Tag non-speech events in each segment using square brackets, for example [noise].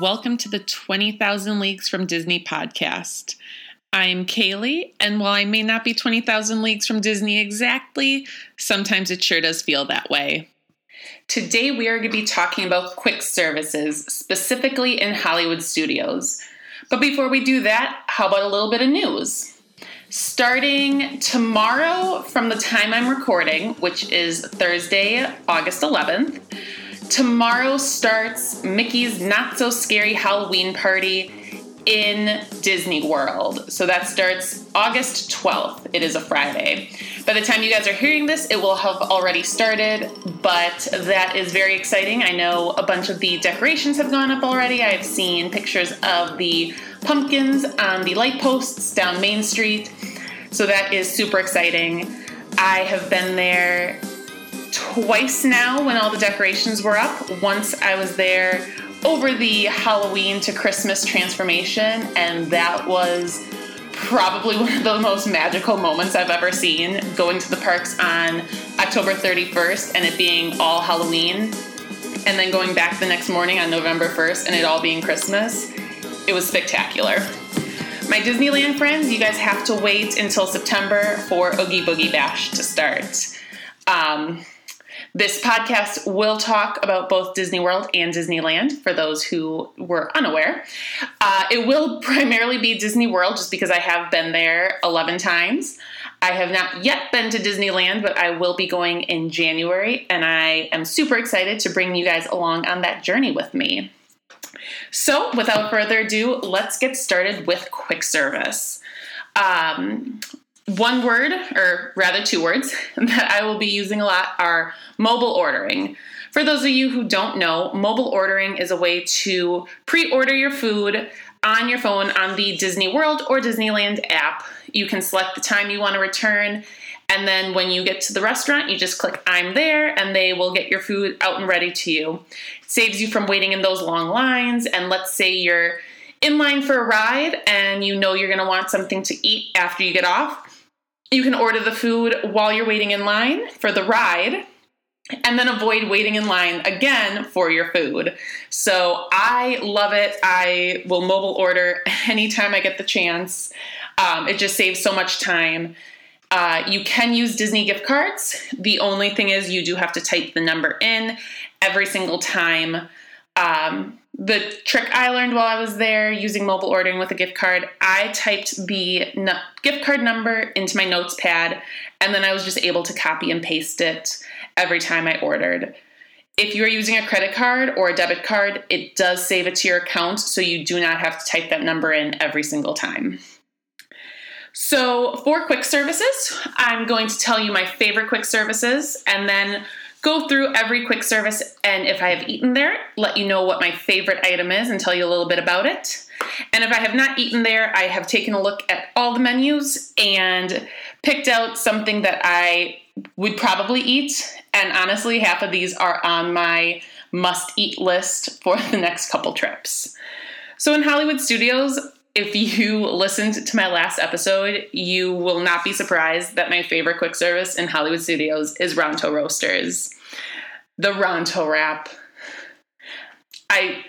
welcome to the 20,000 Leagues from Disney podcast. I'm Kaylee, and while I may not be 20,000 leagues from Disney exactly, sometimes it sure does feel that way. Today, we are going to be talking about quick services, specifically in Hollywood studios. But before we do that, how about a little bit of news? Starting tomorrow, from the time I'm recording, which is Thursday, August 11th, Tomorrow starts Mickey's Not So Scary Halloween Party in Disney World. So that starts August 12th. It is a Friday. By the time you guys are hearing this, it will have already started, but that is very exciting. I know a bunch of the decorations have gone up already. I've seen pictures of the pumpkins on the light posts down Main Street. So that is super exciting. I have been there twice now when all the decorations were up. Once I was there over the Halloween to Christmas transformation, and that was probably [laughs] one of the most magical moments I've ever seen going to the parks on October 31st and it being all Halloween, and then going back the next morning on November 1st and it all being Christmas. It was spectacular. My Disneyland friends, you guys have to wait until September for Oogie Boogie Bash to start. Um, this podcast will talk about both Disney World and Disneyland for those who were unaware. Uh, it will [laughs] primarily be Disney World just because I have been there 11 times. I have not yet been to Disneyland, but I will be going in January, and I am super excited to bring you guys along on that journey with me. So, without further ado, let's get started with quick service. Um, one word, or rather two words, [laughs] that I will be using a lot are mobile ordering. For those of you who don't know, mobile ordering is a way to pre order your food on your phone on the Disney World or Disneyland app. You can select the time you want to return, and then when you get to the restaurant, you just click I'm there, and they will get your food out and ready to you. It saves you from waiting in those long lines, and let's say you're in line for a ride and you know you're going to want something to eat after you get off you can order the food while you're waiting in line for the ride and then avoid waiting in line again for your food. So I love it. I will mobile order [laughs] anytime I get the chance. Um, it just saves so much time. Uh, you can use Disney gift cards. The only thing is, you do have to type the number in every single time. Um, the trick I learned while I was there using mobile ordering with a gift card, I typed the gift card number into my notes pad and then I was just able to copy and paste it every time I ordered. If you are using a credit card or a debit card, it does save it to your account so you do not have to type that number in every single time. So, for quick services, I'm going to tell you my favorite quick services and then go through every quick service and if I have eaten there, let you know what my favorite item is and tell you a little bit about it. And if I have not eaten there, I have taken a look at all the menus and picked out something that I would probably eat. And honestly, half of these are on my must eat list for [laughs] the next couple trips. So in Hollywood Studios, if you listened to my last episode, you will not be surprised that my favorite quick service in Hollywood Studios is Ronto Roasters. The Ronto wrap. I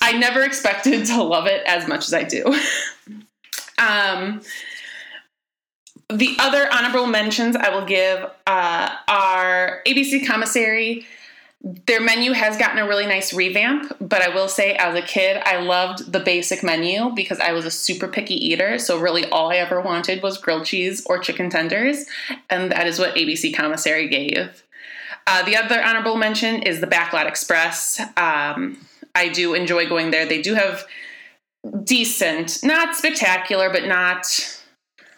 I never expected to love it as much as I do. [laughs] um, the other honorable mentions I will give uh, are ABC Commissary their menu has gotten a really nice revamp, but I will say, as a kid, I loved the basic menu because I was a super picky eater. So, really, all I ever wanted was grilled cheese or chicken tenders, and that is what ABC Commissary gave. Uh, the other honorable mention is the Backlot Express. Um, I do enjoy going there. They do have decent, not spectacular, but not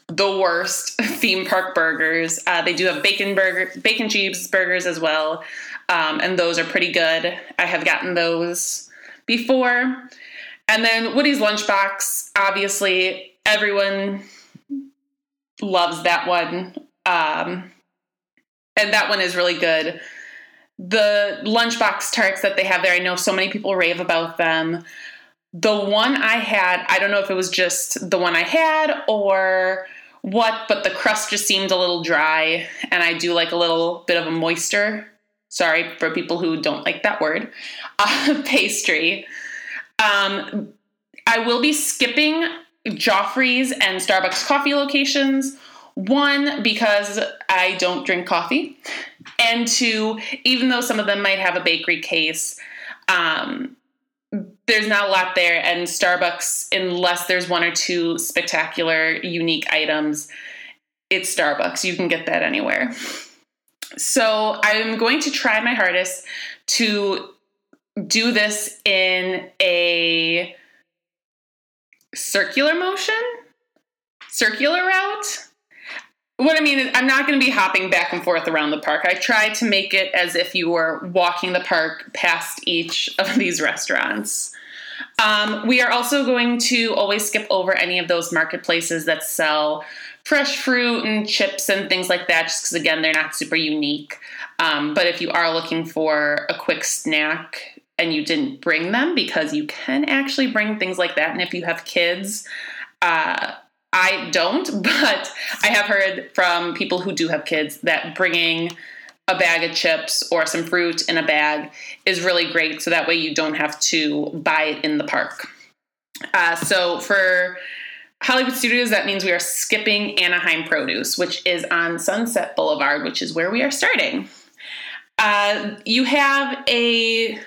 the worst [laughs] theme park burgers. Uh, they do have bacon burger, bacon cheeseburgers as well um, and those are pretty good. I have gotten those before. And then Woody's Lunchbox, obviously, everyone loves that one. Um, and that one is really good. The lunchbox tarts that they have there, I know so many people rave about them. The one I had, I don't know if it was just the one I had or what, but the crust just seemed a little dry, and I do like a little bit of a moisture sorry for people who don't like that word, uh, [laughs] pastry. Um, I will be skipping Joffrey's and Starbucks coffee locations. One, because I don't drink coffee. And two, even though some of them might have a bakery case, um, there's not a lot there. And Starbucks, unless there's one or two spectacular, unique items, it's Starbucks. You can get that anywhere. So I'm going to try my hardest to do this in a circular motion, circular route. What I mean is, I'm not going to be hopping back and forth around the park. I tried to make it as if you were walking the park past each of [laughs] these restaurants. Um, we are also going to always skip over any of those marketplaces that sell fresh fruit and chips and things like that, just because, again, they're not super unique. Um, but if you are looking for a quick snack and you didn't bring them, because you can actually bring things like that, and if you have kids, uh, I don't, [laughs] but I have heard from people who do have kids that bringing a bag of chips or some fruit in a bag is really great. So that way you don't have to buy it in the park. Uh, so for Hollywood Studios, that means we are skipping Anaheim Produce, which is on Sunset Boulevard, which is where we are starting. Uh, you have a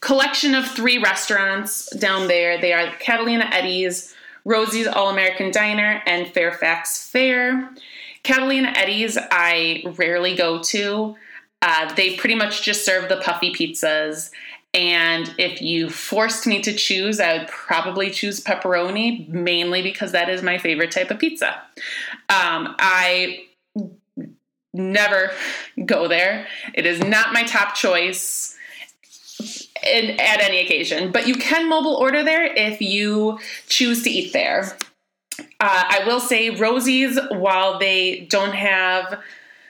collection of three restaurants down there. They are Catalina Eddie's, Rosie's All American Diner, and Fairfax Fair. Catalina Eddie's, I rarely go to. Uh, they pretty much just serve the puffy pizzas. And if you forced me to choose, I would probably choose pepperoni, mainly because that is my favorite type of pizza. Um, I never [laughs] go there. It is not my top choice in, at any occasion, but you can mobile order there if you choose to eat there. Uh, I will say Rosie's, while they don't have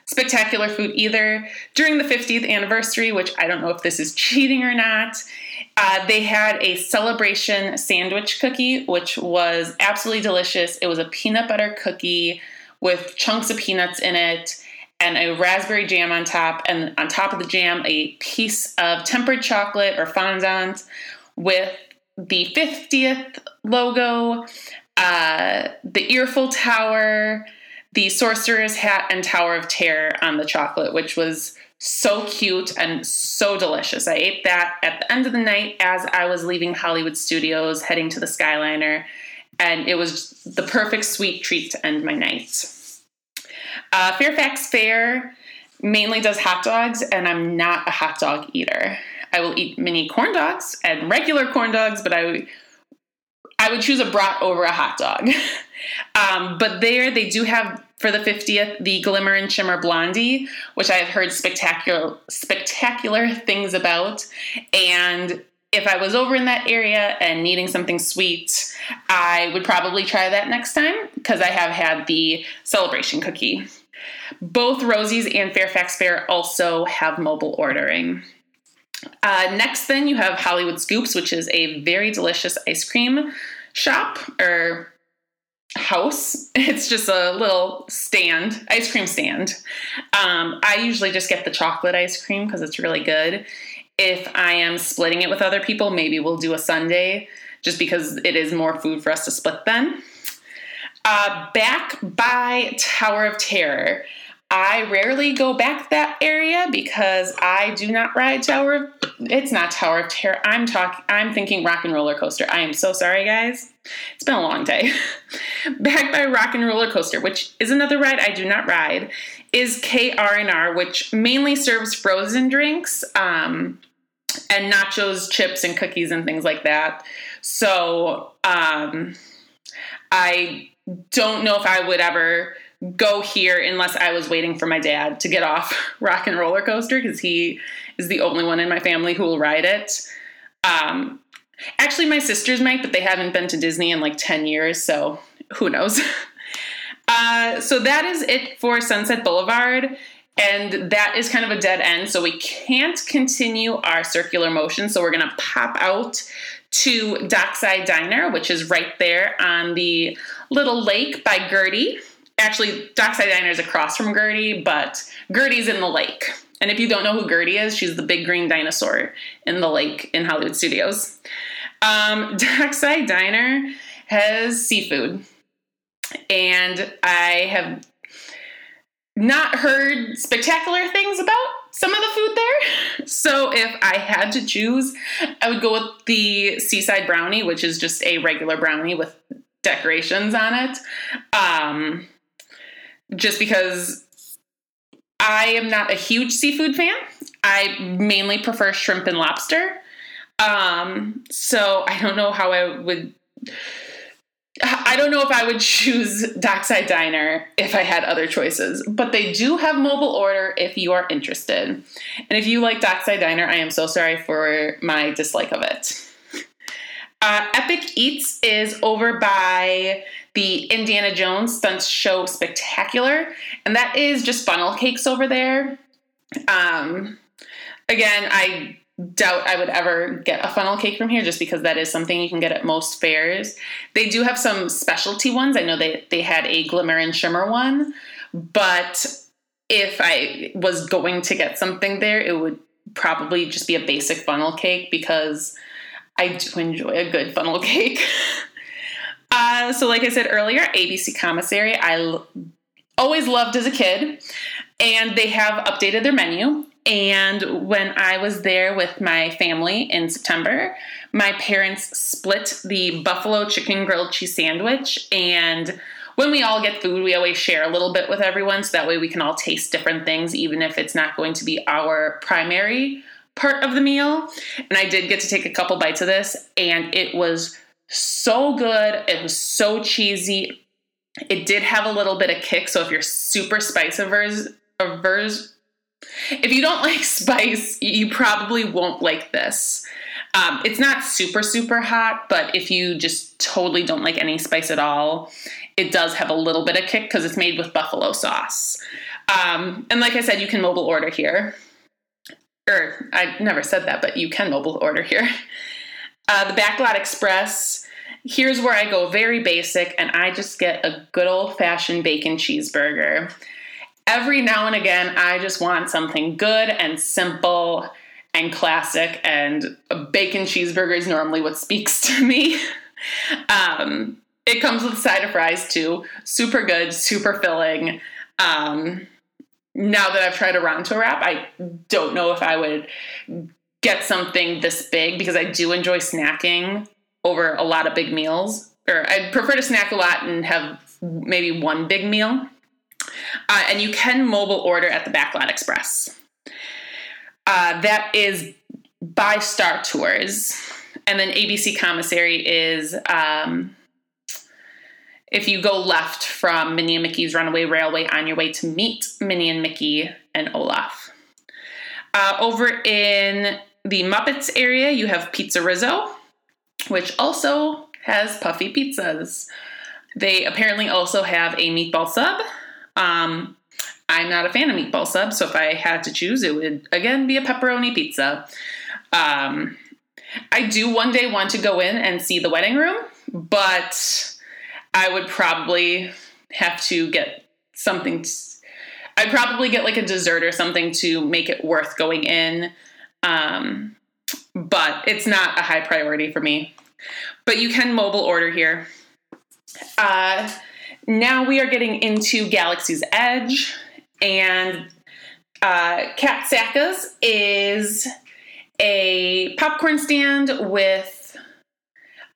spectacular food either, during the 50th anniversary, which I don't know if this is cheating or not, uh, they had a celebration sandwich cookie, which was absolutely delicious. It was a peanut butter cookie with chunks of peanuts in it and a raspberry jam on top, and on top of the jam, a piece of tempered chocolate or fondant with the 50th logo uh, the Earful Tower, the Sorcerer's Hat, and Tower of Terror on the chocolate, which was so cute and so delicious. I ate that at the end of the night as I was leaving Hollywood Studios, heading to the Skyliner, and it was the perfect sweet treat to end my night. Uh, Fairfax Fair mainly does hot dogs, and I'm not a hot dog eater. I will eat mini corn dogs and regular corn dogs, but I I would choose a brat over a hot dog. [laughs] um, but there, they do have for the 50th the Glimmer and Shimmer Blondie, which I have heard spectacular spectacular things about. And if I was over in that area and needing something sweet, I would probably try that next time because I have had the celebration cookie. Both Rosie's and Fairfax Fair also have mobile ordering. Uh, next, then you have Hollywood Scoops, which is a very delicious ice cream shop or house. [laughs] It's just a little stand, ice cream stand. Um, I usually just get the chocolate ice cream because it's really good. If I am splitting it with other people, maybe we'll do a sundae just because it is more food for us to split then. Uh, back by Tower of Terror. I rarely go back that area because I do not ride Tower. It's not Tower of Terror. I'm talking. I'm thinking Rock and Roller Coaster. I am so sorry, guys. It's been a long day. [laughs] back by Rock and Roller Coaster, which is another ride I do not ride, is KR&R, which mainly serves frozen drinks um, and nachos, chips, and cookies and things like that. So um, I don't know if I would ever go here unless I was waiting for my dad to get off [laughs] Rock and Roller Coaster because he is the only one in my family who will ride it. Um, actually, my sisters might, but they haven't been to Disney in like 10 years, so who knows? [laughs] uh, so that is it for Sunset Boulevard. And that is kind of a dead end. So we can't continue our circular motion. So we're going to pop out to Dockside Diner, which is right there on the little lake by Gertie actually Dockside Diner is across from Gertie, but Gertie's in the lake. And if you don't know who Gertie is, she's the big green dinosaur in the lake in Hollywood Studios. Um, [laughs] Dockside Diner has seafood, and I have not heard spectacular things about some of the food there. [laughs] So if I had to choose, I would go with the seaside brownie, which is just a regular brownie with decorations on it. Um, just because I am not a huge seafood fan. I mainly prefer shrimp and lobster. Um, so I don't know how I would. I don't know if I would [laughs] choose Dockside Diner if I had other choices, but they do have mobile order if you are interested. And if you like Dockside Diner, I am so sorry for my dislike of it. Uh, Epic Eats is over by the Indiana Jones Stunts Show Spectacular, and that is just funnel cakes over there. Um, again, I doubt I would ever get a funnel cake from here just because that is something you can get at most fairs. They do have some specialty ones. I know they, they had a glimmer and shimmer one, but if I was going to get something there, it would probably just be a basic funnel cake because I do enjoy a good funnel [laughs] cake. Uh, so, like I said earlier, ABC Commissary, I l- always loved as a kid, and they have updated their menu. And when I was there with my family in September, my parents split the buffalo chicken grilled cheese sandwich. And when we all get food, we always share a little bit with everyone so that way we can all taste different things, even if it's not going to be our primary part of the meal. And I did get to take a couple bites of this, and it was so good. It was so cheesy. It did have a little bit of kick. So if you're super spice averse, averse if you don't [laughs] like spice, you probably won't like this. Um, it's not super, super hot, but if you just totally don't like any spice at all, it does have a little bit of kick because it's made with buffalo sauce. Um, and like I said, you can mobile order here. Or I never said that, but you can mobile order here. [laughs] Uh, the Backlot Express. Here's where I go very basic, and I just get a good old fashioned bacon cheeseburger every now and again, I just want something good and simple and classic, and a bacon cheeseburger is normally what speaks to me. [laughs] um, it comes with a side of fries too. Super good, super filling. Um, now that I've tried a Ronto wrap, I don't know if I would get something this big because I do enjoy snacking over a lot of big meals. Or I prefer to snack a lot and have maybe one big meal. Uh, and you can mobile order at the Backlot Express. Uh, that is by Star Tours. And then ABC Commissary is um, if you go left from Minnie and Mickey's Runaway Railway on your way to meet Minnie and Mickey and Olaf. Uh, over in the Muppets area, you have Pizza Rizzo, which also has puffy pizzas. They apparently also have a meatball sub um, I'm not a fan of meatball subs, so if I had to choose, it would again be a pepperoni pizza. Um, I do one day want to go in and see the wedding room, but I would probably have to get something. I'd probably get like a dessert or something to make it worth going in. Um, but it's not a high priority for me. But you can mobile order here. Uh, now we are getting into Galaxy's Edge, and uh, Kat Saka's is a popcorn stand with.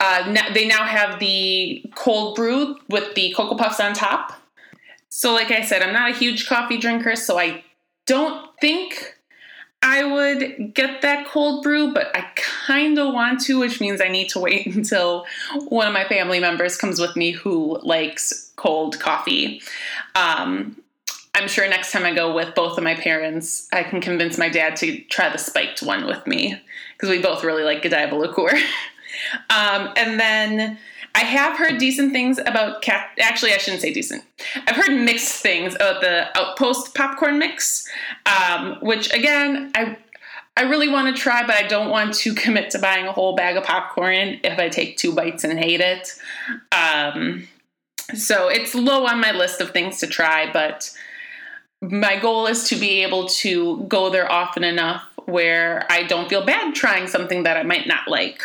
Uh, they now have the cold brew with the Cocoa Puffs on top. So, like I said, I'm not a huge coffee drinker, so I don't think I would get that cold brew, but I kind of want to, which means I need to wait [laughs] until one of my family members comes with me who likes cold coffee. Um, I'm sure next time I go with both of my parents, I can convince my dad to try the spiked one with me because we both really like Godiva liqueur. [laughs] um, and then I have heard decent things about Kat. Actually, I shouldn't say decent. I've heard mixed things about the Outpost popcorn mix, um, which again, I I really want to try, but I don't want to commit to buying a whole bag of popcorn if I take two bites and hate it. Um, so it's low on my list of things to try, but my goal is to be able to go there often enough where I don't feel bad trying something that I might not like.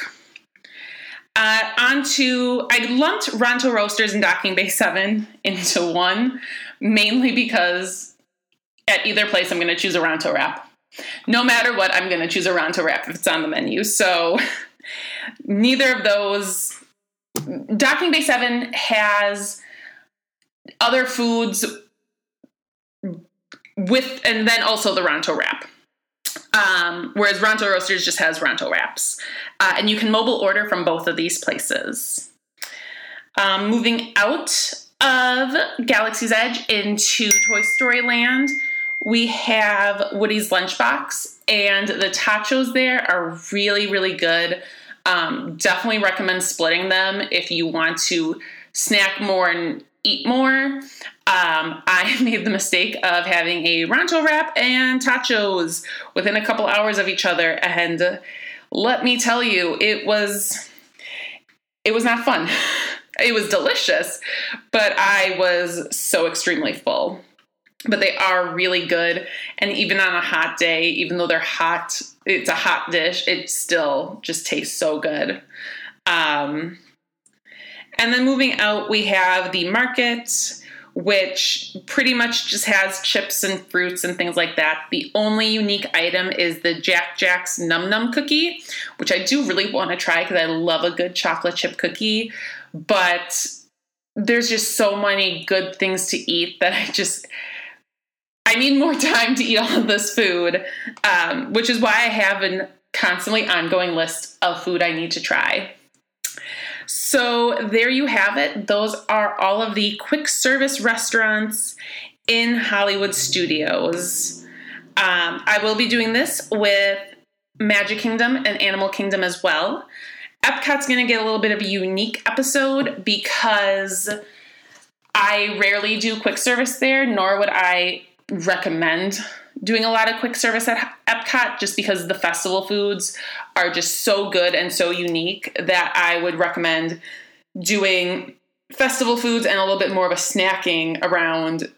Uh, on to, I lumped Ronto Roasters and Docking Bay 7 into one, mainly because at either place I'm going to choose a Ronto wrap. No matter what, I'm going to choose a Ronto wrap if it's on the menu. So [laughs] neither of those. Docking Bay 7 has other foods with, and then also the Ronto wrap. Um, whereas Ronto Roasters just has Ronto wraps. Uh, and you can mobile order from both of these places. Um, moving out of Galaxy's Edge into Toy Story Land, we have Woody's Lunchbox, and the tachos there are really, really good. Um, definitely recommend splitting them if you want to snack more and eat more. Um, I [laughs] made the mistake of having a Ronto wrap and tachos within a couple hours of each other, and let me tell you, it was it was not fun. [laughs] It was delicious, but I was so extremely full. But they are really good, and even on a hot day, even though they're hot, it's a hot dish. It still just tastes so good. Um, and then moving out, we have the market, which pretty much just has chips and fruits and things like that. The only unique item is the Jack Jack's Num Num cookie, which I do really want to try because I love a good chocolate chip cookie. But there's just so many good things to eat that I just. I need more [laughs] time to eat all of this food, um, which is why I have a constantly ongoing list of food I need to try. So there you have it. Those are all of the quick service restaurants in Hollywood Studios. Um, I will be doing this with Magic Kingdom and Animal Kingdom as well. Epcot's going to get a little bit of a unique episode because I rarely do quick service there, nor would I recommend doing a lot of quick service at Epcot just because the festival foods are just so good and so unique that I would recommend doing festival foods and a little bit more of a snacking around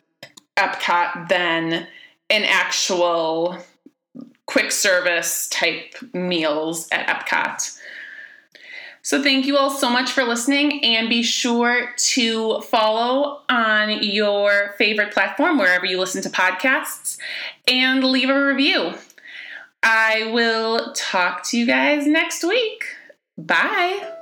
Epcot than an actual quick service type meals at Epcot. So, thank you all so much for listening, and be sure to follow on your favorite platform, wherever you listen to podcasts, and leave a review. I will talk to you guys next week. Bye.